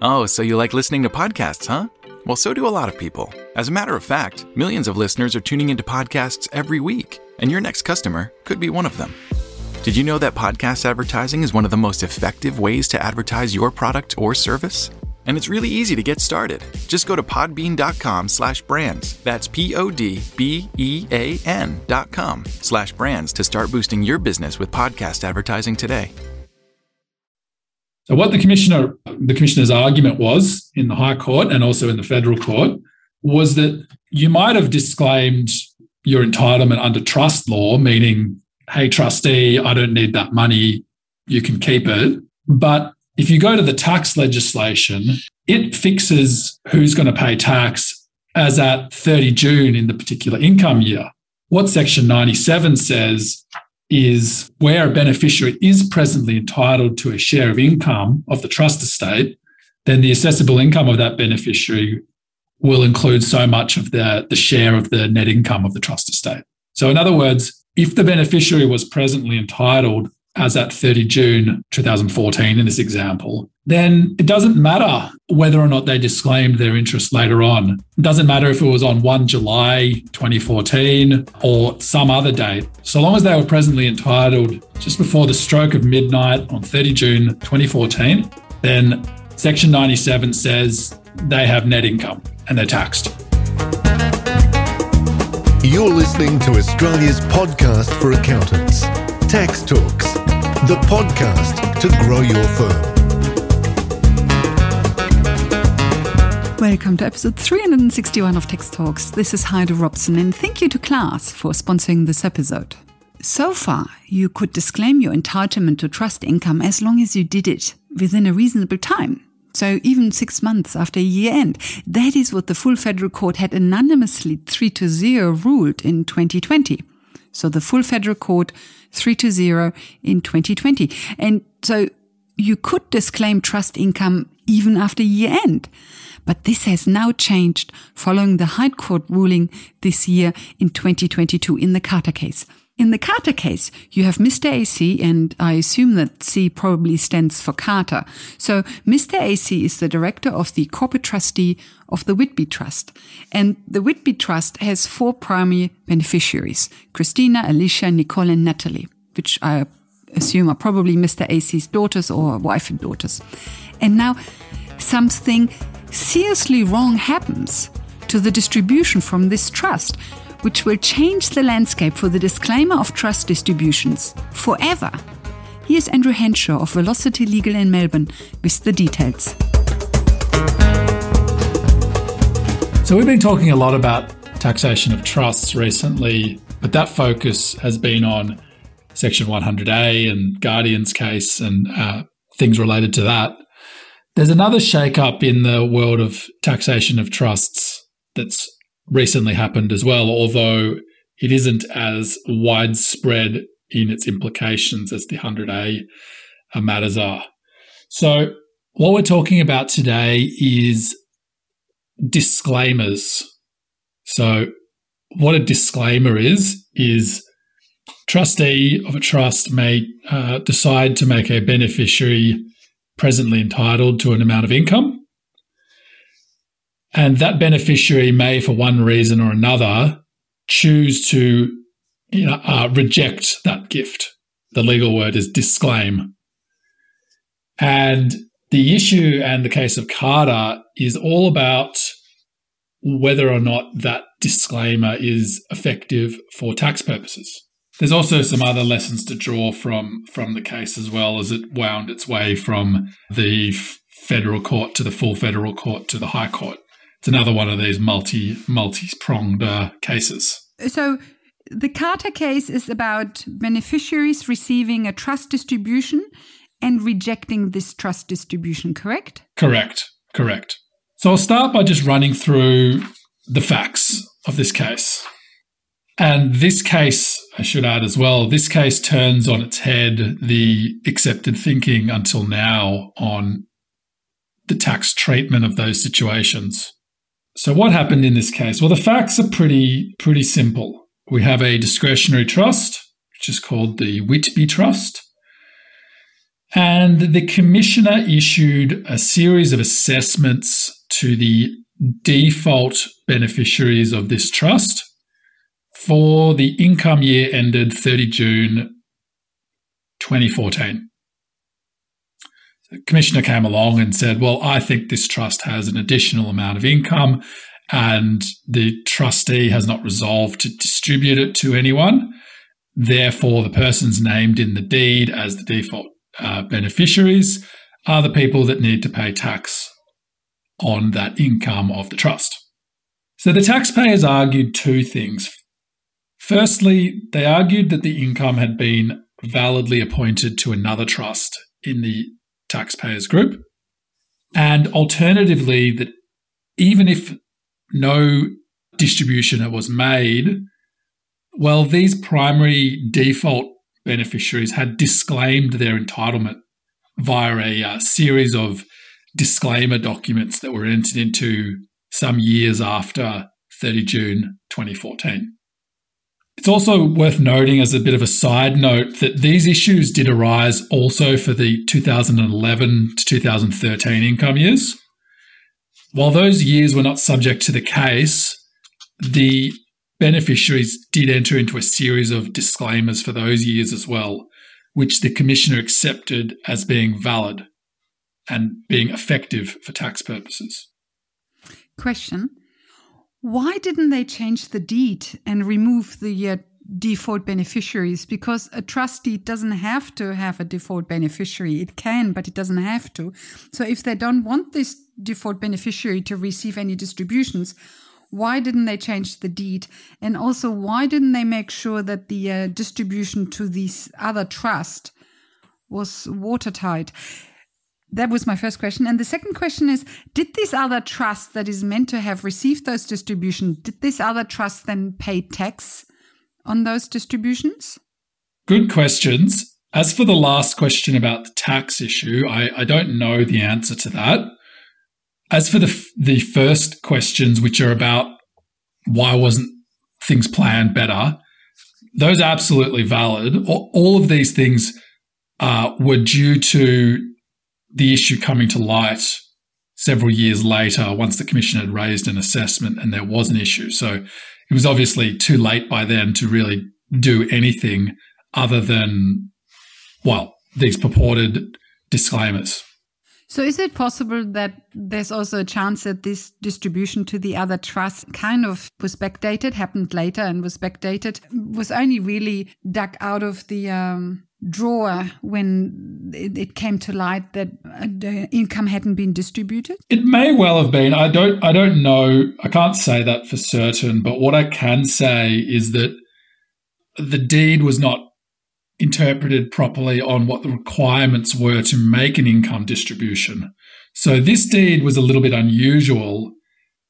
Oh, so you like listening to podcasts, huh? Well, so do a lot of people. As a matter of fact, millions of listeners are tuning into podcasts every week, and your next customer could be one of them. Did you know that podcast advertising is one of the most effective ways to advertise your product or service? And it's really easy to get started. Just go to podbean.com slash brands. That's P-O-D-B-E-A-N dot com slash brands to start boosting your business with podcast advertising today. So what the commissioner, the commissioner's argument was in the High Court and also in the federal court was that you might have disclaimed your entitlement under trust law, meaning, hey, trustee, I don't need that money, you can keep it. But if you go to the tax legislation, it fixes who's going to pay tax as at 30 June in the particular income year. What Section 97 says is where a beneficiary is presently entitled to a share of income of the trust estate, then the assessable income of that beneficiary will include so much of the, the share of the net income of the trust estate. So, in other words, if the beneficiary was presently entitled as at 30 June 2014 in this example, then it doesn't matter whether or not they disclaimed their interest later on. It doesn't matter if it was on 1 July 2014 or some other date. So long as they were presently entitled just before the stroke of midnight on 30 June 2014, then Section 97 says they have net income and they're taxed. You're listening to Australia's podcast for accountants, Tax Talks, the podcast to grow your firm. Welcome to episode 361 of Tax Talks. This is Heide Robson, and thank you to Class for sponsoring this episode. So far, you could disclaim your entitlement to trust income as long as you did it within a reasonable time. So even six months after year end. That is what the full federal court had anonymously 3 to 0 ruled in 2020. So the full federal court 3 to 0 in 2020. And so you could disclaim trust income even after year end. But this has now changed following the High Court ruling this year in 2022 in the Carter case. In the Carter case, you have Mr. AC, and I assume that C probably stands for Carter. So Mr. AC is the director of the corporate trustee of the Whitby Trust. And the Whitby Trust has four primary beneficiaries, Christina, Alicia, Nicole, and Natalie, which I assume are probably Mr. AC's daughters or wife and daughters. And now something seriously wrong happens to the distribution from this trust which will change the landscape for the disclaimer of trust distributions forever. Here's Andrew Henshaw of Velocity Legal in Melbourne with the details. So, we've been talking a lot about taxation of trusts recently, but that focus has been on Section 100A and Guardian's case and uh, things related to that. There's another shake-up in the world of taxation of trusts that's recently happened as well, although it isn't as widespread in its implications as the 100A matters are. So, what we're talking about today is disclaimers. So, what a disclaimer is, is trustee of a trust may uh, decide to make a beneficiary presently entitled to an amount of income and that beneficiary may, for one reason or another, choose to you know, uh, reject that gift. The legal word is disclaim. And the issue and the case of Carter is all about whether or not that disclaimer is effective for tax purposes. There's also some other lessons to draw from from the case as well as it wound its way from the federal court to the full federal court to the high court it's another one of these multi multi pronged uh, cases. So the Carter case is about beneficiaries receiving a trust distribution and rejecting this trust distribution, correct? Correct. Correct. So I'll start by just running through the facts of this case. And this case, I should add as well, this case turns on its head the accepted thinking until now on the tax treatment of those situations. So what happened in this case? Well, the facts are pretty pretty simple. We have a discretionary trust, which is called the Whitby Trust. And the commissioner issued a series of assessments to the default beneficiaries of this trust for the income year ended 30 June 2014. The commissioner came along and said, Well, I think this trust has an additional amount of income and the trustee has not resolved to distribute it to anyone. Therefore, the persons named in the deed as the default uh, beneficiaries are the people that need to pay tax on that income of the trust. So the taxpayers argued two things. Firstly, they argued that the income had been validly appointed to another trust in the taxpayers group. And alternatively, that even if no distribution was made, well, these primary default beneficiaries had disclaimed their entitlement via a uh, series of disclaimer documents that were entered into some years after 30 June 2014. It's also worth noting, as a bit of a side note, that these issues did arise also for the 2011 to 2013 income years. While those years were not subject to the case, the beneficiaries did enter into a series of disclaimers for those years as well, which the Commissioner accepted as being valid and being effective for tax purposes. Question Why didn't they change the deed and remove the uh, default beneficiaries? Because a trust deed doesn't have to have a default beneficiary. It can, but it doesn't have to. So if they don't want this default beneficiary to receive any distributions, why didn't they change the deed? And also, why didn't they make sure that the uh, distribution to this other trust was watertight? That was my first question. And the second question is Did this other trust that is meant to have received those distributions, did this other trust then pay tax on those distributions? Good questions. As for the last question about the tax issue, I, I don't know the answer to that. As for the the first questions, which are about why wasn't things planned better, those are absolutely valid. All of these things uh, were due to the issue coming to light several years later, once the commission had raised an assessment and there was an issue. So it was obviously too late by then to really do anything other than, well, these purported disclaimers. So, is it possible that there's also a chance that this distribution to the other trust kind of was backdated, happened later and was backdated, was only really dug out of the um, drawer when it, it, came to light that uh, the income hadn't been distributed? It may well have been. I don't. I don't know. I can't say that for certain. But what I can say is that the deed was not interpreted properly on what the requirements were to make an income distribution. So this deed was a little bit unusual.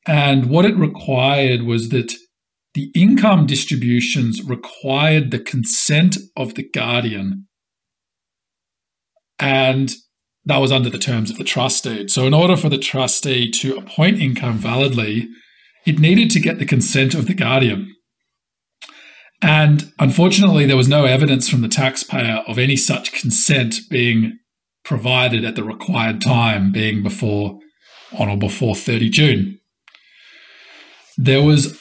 And what it required was that the income distributions required the consent of the guardian. And that was under the terms of the trust deed. So, in order for the trustee to appoint income validly, it needed to get the consent of the guardian. And unfortunately, there was no evidence from the taxpayer of any such consent being provided at the required time, being before on or before 30 June. There was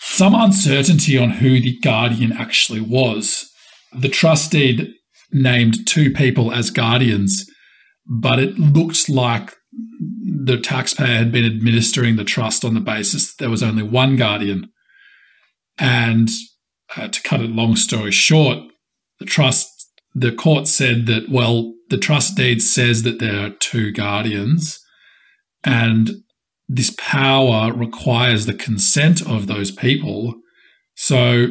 some uncertainty on who the guardian actually was. The trustee named two people as guardians, but it looked like the taxpayer had been administering the trust on the basis that there was only one guardian. And uh, to cut a long story short, the trust, the court said that, well, the trust deed says that there are two guardians, and this power requires the consent of those people. So,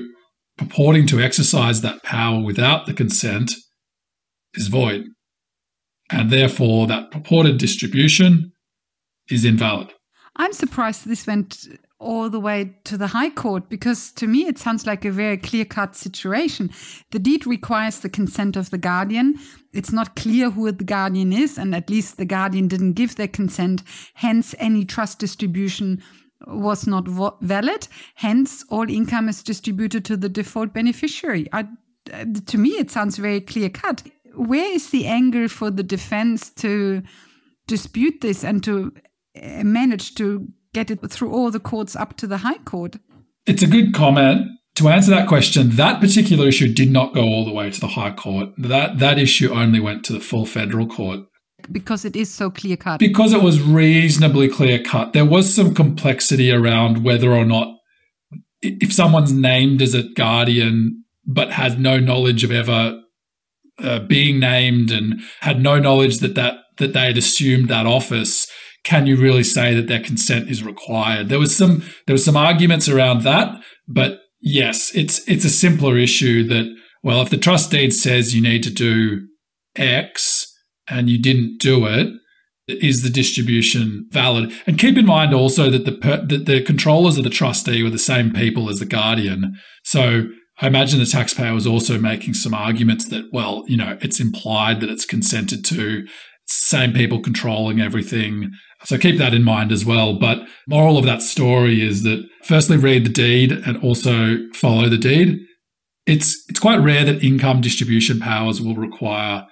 purporting to exercise that power without the consent is void. And therefore, that purported distribution is invalid. I'm surprised this went all the way to the High Court because to me it sounds like a very clear cut situation. The deed requires the consent of the guardian. It's not clear who the guardian is, and at least the guardian didn't give their consent. Hence, any trust distribution was not valid. Hence, all income is distributed to the default beneficiary. I, to me, it sounds very clear cut where is the angle for the defense to dispute this and to uh, manage to get it through all the courts up to the High Court? It's a good comment. To answer that question, that particular issue did not go all the way to the High Court. That that issue only went to the full federal court. Because it is so clear cut. Because it was reasonably clear cut. There was some complexity around whether or not if someone's named as a guardian but has no knowledge of ever uh, being named and had no knowledge that that that they had assumed that office can you really say that their consent is required there was some there was some arguments around that but yes it's it's a simpler issue that well if the trust deed says you need to do x and you didn't do it is the distribution valid and keep in mind also that the that the controllers of the trustee were the same people as the guardian so I imagine the taxpayer was also making some arguments that, well, you know, it's implied that it's consented to, same people controlling everything. So keep that in mind as well. But moral of that story is that firstly, read the deed and also follow the deed. It's it's quite rare that income distribution powers will require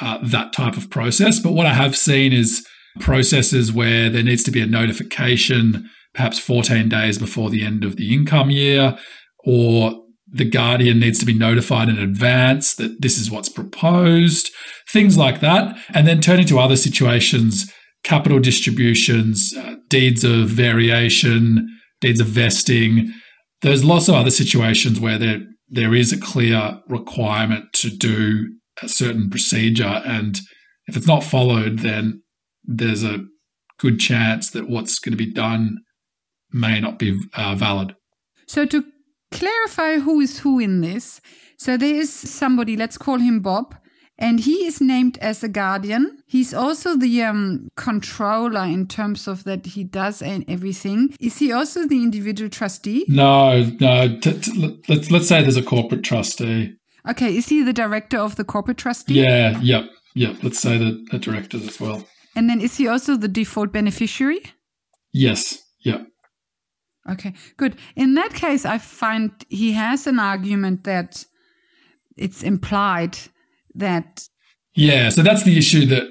uh, that type of process. But what I have seen is processes where there needs to be a notification, perhaps 14 days before the end of the income year, or the guardian needs to be notified in advance that this is what's proposed, things like that. And then turning to other situations, capital distributions, uh, deeds of variation, deeds of vesting. There's lots of other situations where there, there is a clear requirement to do a certain procedure. And if it's not followed, then there's a good chance that what's going to be done may not be uh, valid. So, to clarify who is who in this. So there is somebody, let's call him Bob, and he is named as a guardian. He's also the um, controller in terms of that he does and everything. Is he also the individual trustee? No, no. T- t- let's let's say there's a corporate trustee. Okay, is he the director of the corporate trustee? Yeah, yep, yep. Let's say that the, the directors as well. And then is he also the default beneficiary? Yes, yep. Okay, good. In that case, I find he has an argument that it's implied that. Yeah, so that's the issue that,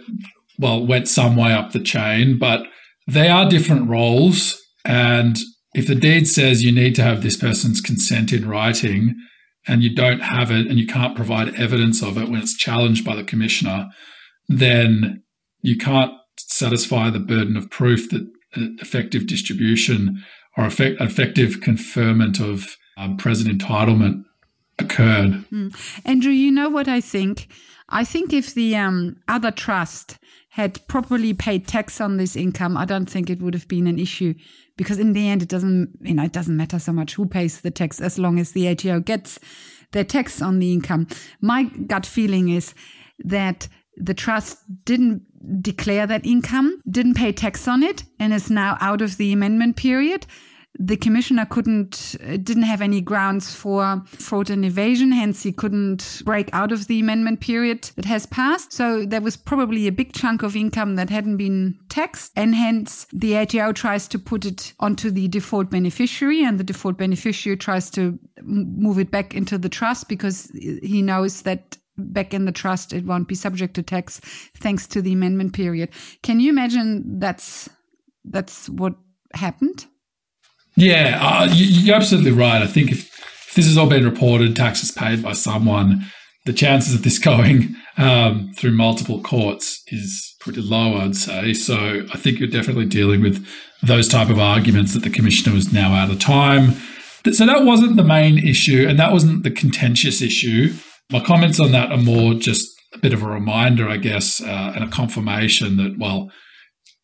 well, went some way up the chain, but they are different roles. And if the deed says you need to have this person's consent in writing and you don't have it and you can't provide evidence of it when it's challenged by the commissioner, then you can't satisfy the burden of proof that effective distribution or effect, effective conferment of um, present entitlement occurred. Mm. Andrew, you know what I think? I think if the um, other trust had properly paid tax on this income, I don't think it would have been an issue because in the end, it doesn't, you know, it doesn't matter so much who pays the tax as long as the ATO gets their tax on the income. My gut feeling is that the trust didn't declare that income, didn't pay tax on it, and is now out of the amendment period. The commissioner couldn't, uh, didn't have any grounds for fraud and evasion, hence he couldn't break out of the amendment period that has passed. So there was probably a big chunk of income that hadn't been taxed, and hence the ATO tries to put it onto the default beneficiary, and the default beneficiary tries to move it back into the trust because he knows that back in the trust, it won't be subject to tax thanks to the amendment period. Can you imagine that's that's what happened? Yeah, uh, you, are absolutely right. I think if, if, this has all been reported, taxes paid by someone, the chances of this going um, through multiple courts is pretty low, I'd say. So I think you're definitely dealing with those type of arguments that the commissioner was now out of time. So that wasn't the main issue, and that wasn't the contentious issue. My comments on that are more just a bit of a reminder, I guess, uh, and a confirmation that, well,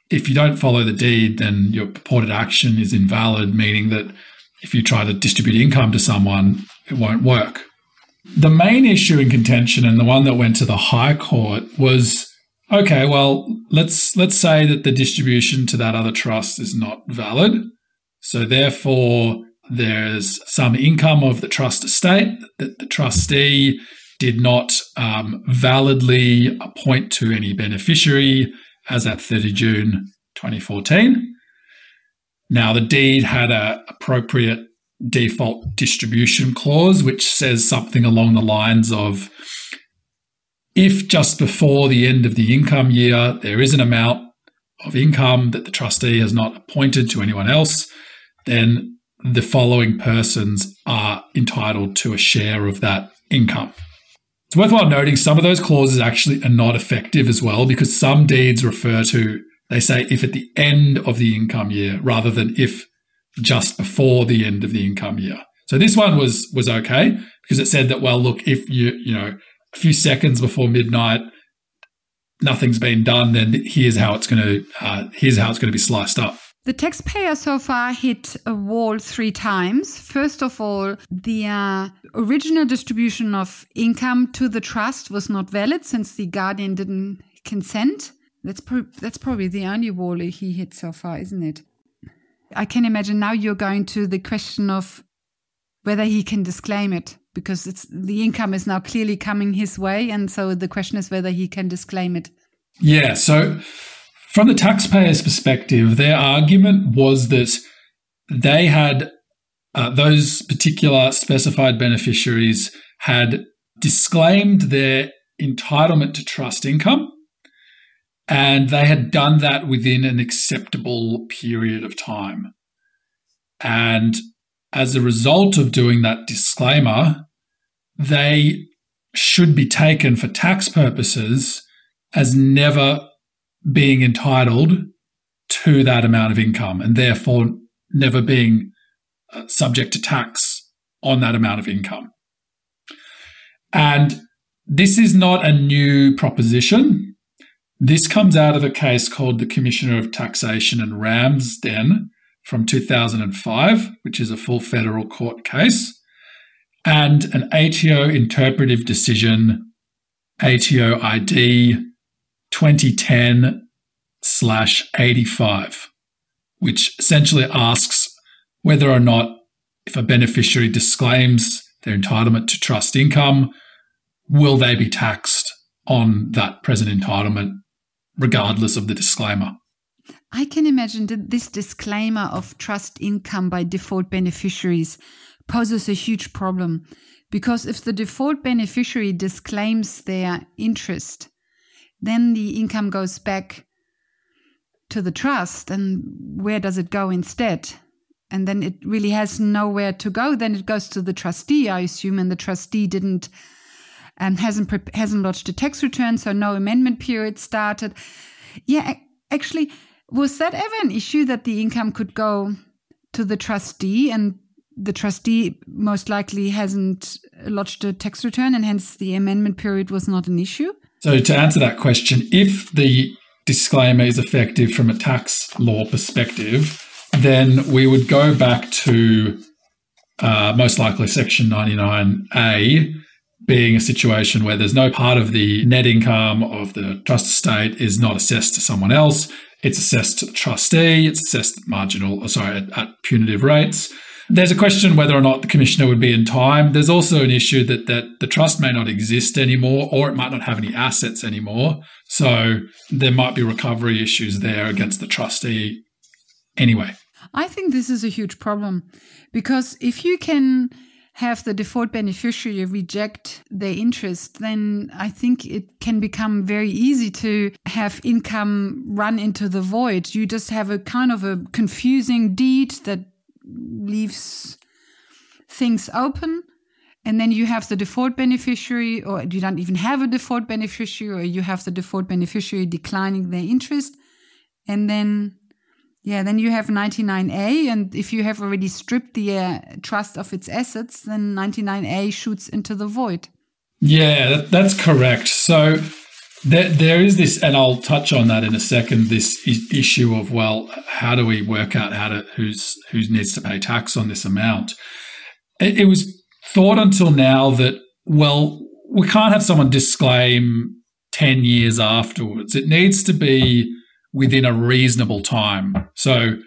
if you don't follow the deed, then your purported action is invalid, meaning that if you try to distribute income to someone, it won't work. The main issue in contention and the one that went to the High Court was okay, well, let's let's say that the distribution to that other trust is not valid. So therefore there's some income of the trust estate that the trustee did not um, validly appoint to any beneficiary as at 30 June 2014. Now, the deed had an appropriate default distribution clause, which says something along the lines of if just before the end of the income year there is an amount of income that the trustee has not appointed to anyone else, then the following persons are entitled to a share of that income. It's worthwhile noting some of those clauses actually are not effective as well because some deeds refer to, they say if at the end of the income year rather than if just before the end of the income year. So this one was was okay because it said that well look if you you know a few seconds before midnight nothing's been done then here's how it's going to uh, here's how it's going to be sliced up. The taxpayer so far hit a wall three times. First of all, the uh, original distribution of income to the trust was not valid since the guardian didn't consent. That's, pro- that's probably the only wall he hit so far, isn't it? I can imagine now you're going to the question of whether he can disclaim it because it's the income is now clearly coming his way and so the question is whether he can disclaim it. Yeah, so from the taxpayer's perspective, their argument was that they had uh, those particular specified beneficiaries had disclaimed their entitlement to trust income and they had done that within an acceptable period of time. And as a result of doing that disclaimer, they should be taken for tax purposes as never being entitled to that amount of income and therefore never being uh, subject to tax on that amount of income. And this is not a new proposition. This comes out of a case called the Commissioner of Taxation and Ramsden from 2005, which is a full federal court case, and an ATO interpretive decision, ATO ID 2010 slash 85, which essentially asks whether or not if a beneficiary disclaims their entitlement to trust income, will they be taxed on that present entitlement, regardless of the disclaimer? I can imagine that this disclaimer of trust income by default beneficiaries poses a huge problem because if the default beneficiary disclaims their interest, then the income goes back to the trust and where does it go instead? And then it really has nowhere to go. Then it goes to the trustee i assume and the trustee didn't um, hasn't pre- hasn't lodged a tax return so no amendment period started. Yeah actually was that ever an issue that the income could go to the trustee and the trustee most likely hasn't lodged a tax return and hence the amendment period was not an issue so, to answer that question, if the disclaimer is effective from a tax law perspective, then we would go back to uh, most likely Section 99A being a situation where there's no part of the net income of the trust estate is not assessed to someone else. It's assessed to the trustee. It's assessed marginal, sorry, at, at punitive rates. There's a question whether or not the commissioner would be in time. There's also an issue that that the trust may not exist anymore, or it might not have any assets anymore. So there might be recovery issues there against the trustee. Anyway, I think this is a huge problem because if you can have the default beneficiary reject their interest, then I think it can become very easy to have income run into the void. You just have a kind of a confusing deed that leaves things open and then you have the default beneficiary or you don't even have a default beneficiary or you have the default beneficiary declining their interest and then yeah then you have 99a and if you have already stripped the uh, trust of its assets then 99a shoots into the void. Yeah that, that's correct. So there, there is this, and I'll touch on that in a second. This issue of well, how do we work out how to who's who needs to pay tax on this amount? It, it was thought until now that well, we can't have someone disclaim ten years afterwards. It needs to be within a reasonable time. So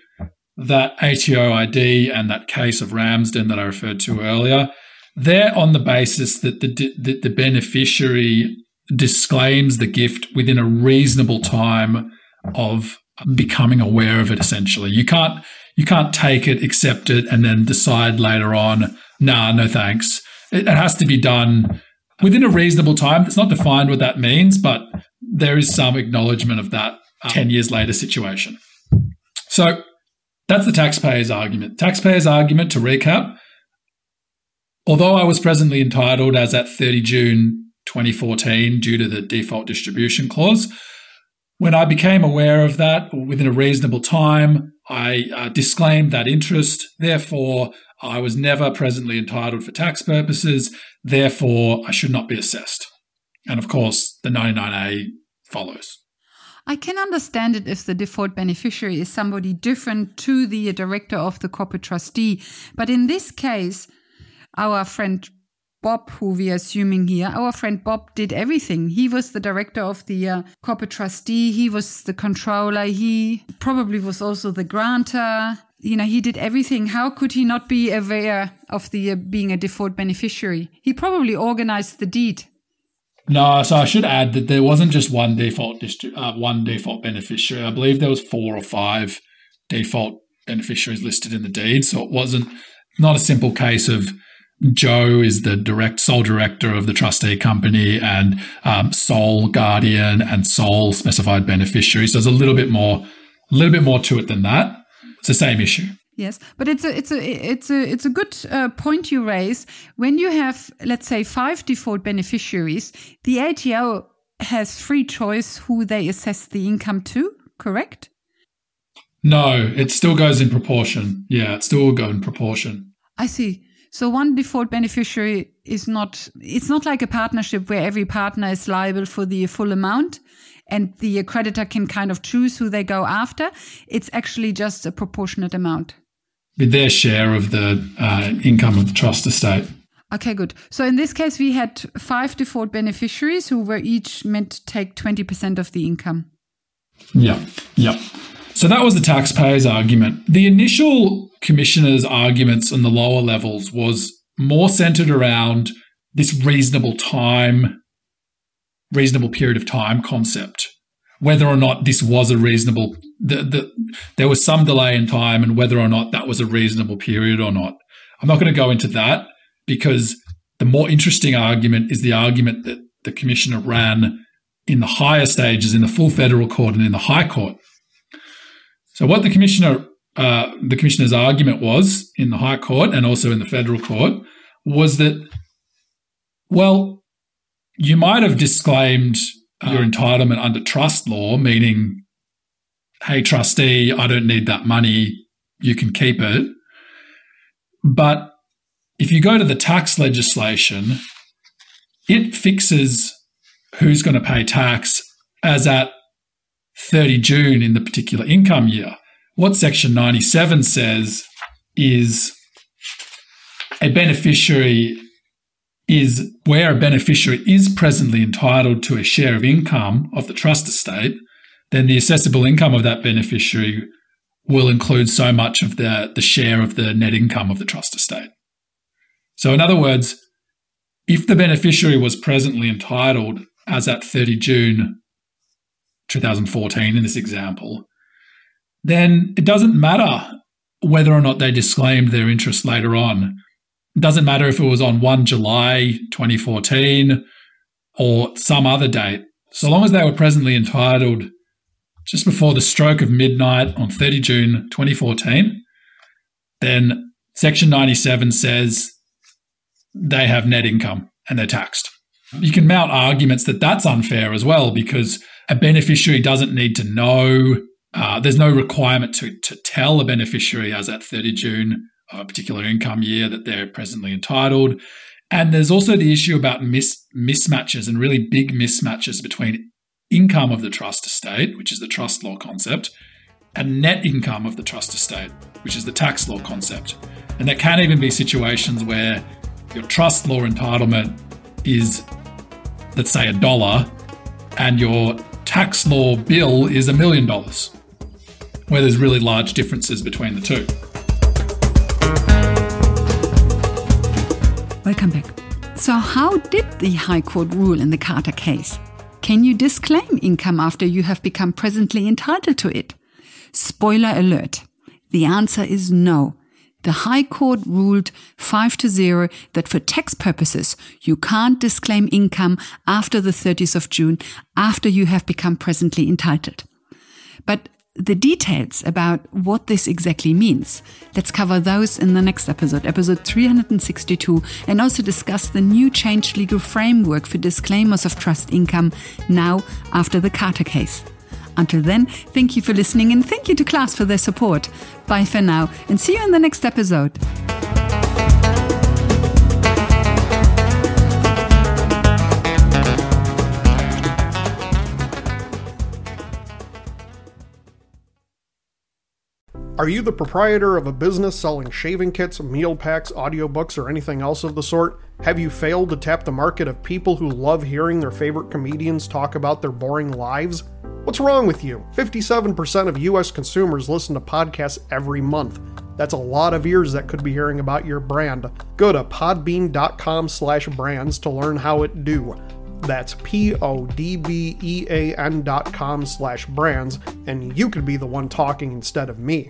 that ATO ID and that case of Ramsden that I referred to earlier, they're on the basis that the, the, the beneficiary disclaims the gift within a reasonable time of becoming aware of it essentially you can't you can't take it accept it and then decide later on nah no thanks it, it has to be done within a reasonable time. It's not defined what that means, but there is some acknowledgement of that uh, 10 years later situation. So that's the taxpayer's argument. Taxpayer's argument, to recap, although I was presently entitled as at 30 June 2014 due to the default distribution clause, when I became aware of that within a reasonable time, I uh, disclaimed that interest. Therefore, I was never presently entitled for tax purposes. Therefore, I should not be assessed. And of course, the 99A follows. I can understand it if the default beneficiary is somebody different to the director of the corporate trustee. But in this case, our friend Bob, who we are assuming here, our friend Bob did everything. He was the director of the uh, corporate trustee, he was the controller, he probably was also the grantor. You know, he did everything. How could he not be aware of the uh, being a default beneficiary? He probably organized the deed. No, so I should add that there wasn't just one default distri- uh, one default beneficiary. I believe there was four or five default beneficiaries listed in the deed. So it wasn't not a simple case of Joe is the direct sole director of the trustee company and um, sole guardian and sole specified beneficiary. So there's a little bit more, a little bit more to it than that. It's the same issue. Yes, but it's a it's a it's a it's a good uh, point you raise. When you have let's say five default beneficiaries, the ATO has free choice who they assess the income to. Correct? No, it still goes in proportion. Yeah, it still will go in proportion. I see. So one default beneficiary is not, it's not like a partnership where every partner is liable for the full amount and the creditor can kind of choose who they go after. It's actually just a proportionate amount. With their share of the uh, income of the trust estate. Okay, good. So in this case, we had five default beneficiaries who were each meant to take 20% of the income. Yeah, yeah. So that was the taxpayer's argument. The initial commissioner's arguments on the lower levels was more centered around this reasonable time, reasonable period of time concept. Whether or not this was a reasonable, the, the, there was some delay in time, and whether or not that was a reasonable period or not. I'm not going to go into that because the more interesting argument is the argument that the commissioner ran in the higher stages, in the full federal court and in the high court. So what the commissioner, uh, the commissioner's argument was in the High Court and also in the federal court was that, well, you might have disclaimed uh, your entitlement under trust law, meaning, hey, trustee, I don't need that money, you can keep it. But if you go to the tax legislation, it fixes who's going to pay tax as at 30 June in the particular income year. What Section 97 says is a beneficiary is where a beneficiary is presently entitled to a share of income of the trust estate, then the assessable income of that beneficiary will include so much of the, the share of the net income of the trust estate. So, in other words, if the beneficiary was presently entitled as at 30 June 2014 in this example, then it doesn't matter whether or not they disclaimed their interest later on. It doesn't matter if it was on 1 July 2014 or some other date. So long as they were presently entitled just before the stroke of midnight on 30 June 2014, then Section 97 says they have net income and they're taxed. You can mount arguments that that's unfair as well because a beneficiary doesn't need to know. Uh, there's no requirement to, to tell a beneficiary as at 30 June of a particular income year that they're presently entitled. And there's also the issue about mis- mismatches and really big mismatches between income of the trust estate, which is the trust law concept, and net income of the trust estate, which is the tax law concept. And there can even be situations where your trust law entitlement is, let's say, a dollar, and your tax law bill is a million dollars, where there's really large differences between the two. Welcome back. So, how did the High Court rule in the Carter case? Can you disclaim income after you have become presently entitled to it? Spoiler alert. The answer is no. The High Court ruled 5 to 0 that for tax purposes, you can't disclaim income after the 30th of June after you have become presently entitled. But the details about what this exactly means, let's cover those in the next episode, episode 362, and also discuss the new changed legal framework for disclaimers of trust income now after the Carter case. Until then, thank you for listening and thank you to class for their support. Bye for now and see you in the next episode. Are you the proprietor of a business selling shaving kits, meal packs, audiobooks, or anything else of the sort? Have you failed to tap the market of people who love hearing their favorite comedians talk about their boring lives? What's wrong with you? 57% of US consumers listen to podcasts every month. That's a lot of ears that could be hearing about your brand. Go to podbean.com slash brands to learn how it do. That's P-O-D-B-E-A-N dot com slash brands, and you could be the one talking instead of me.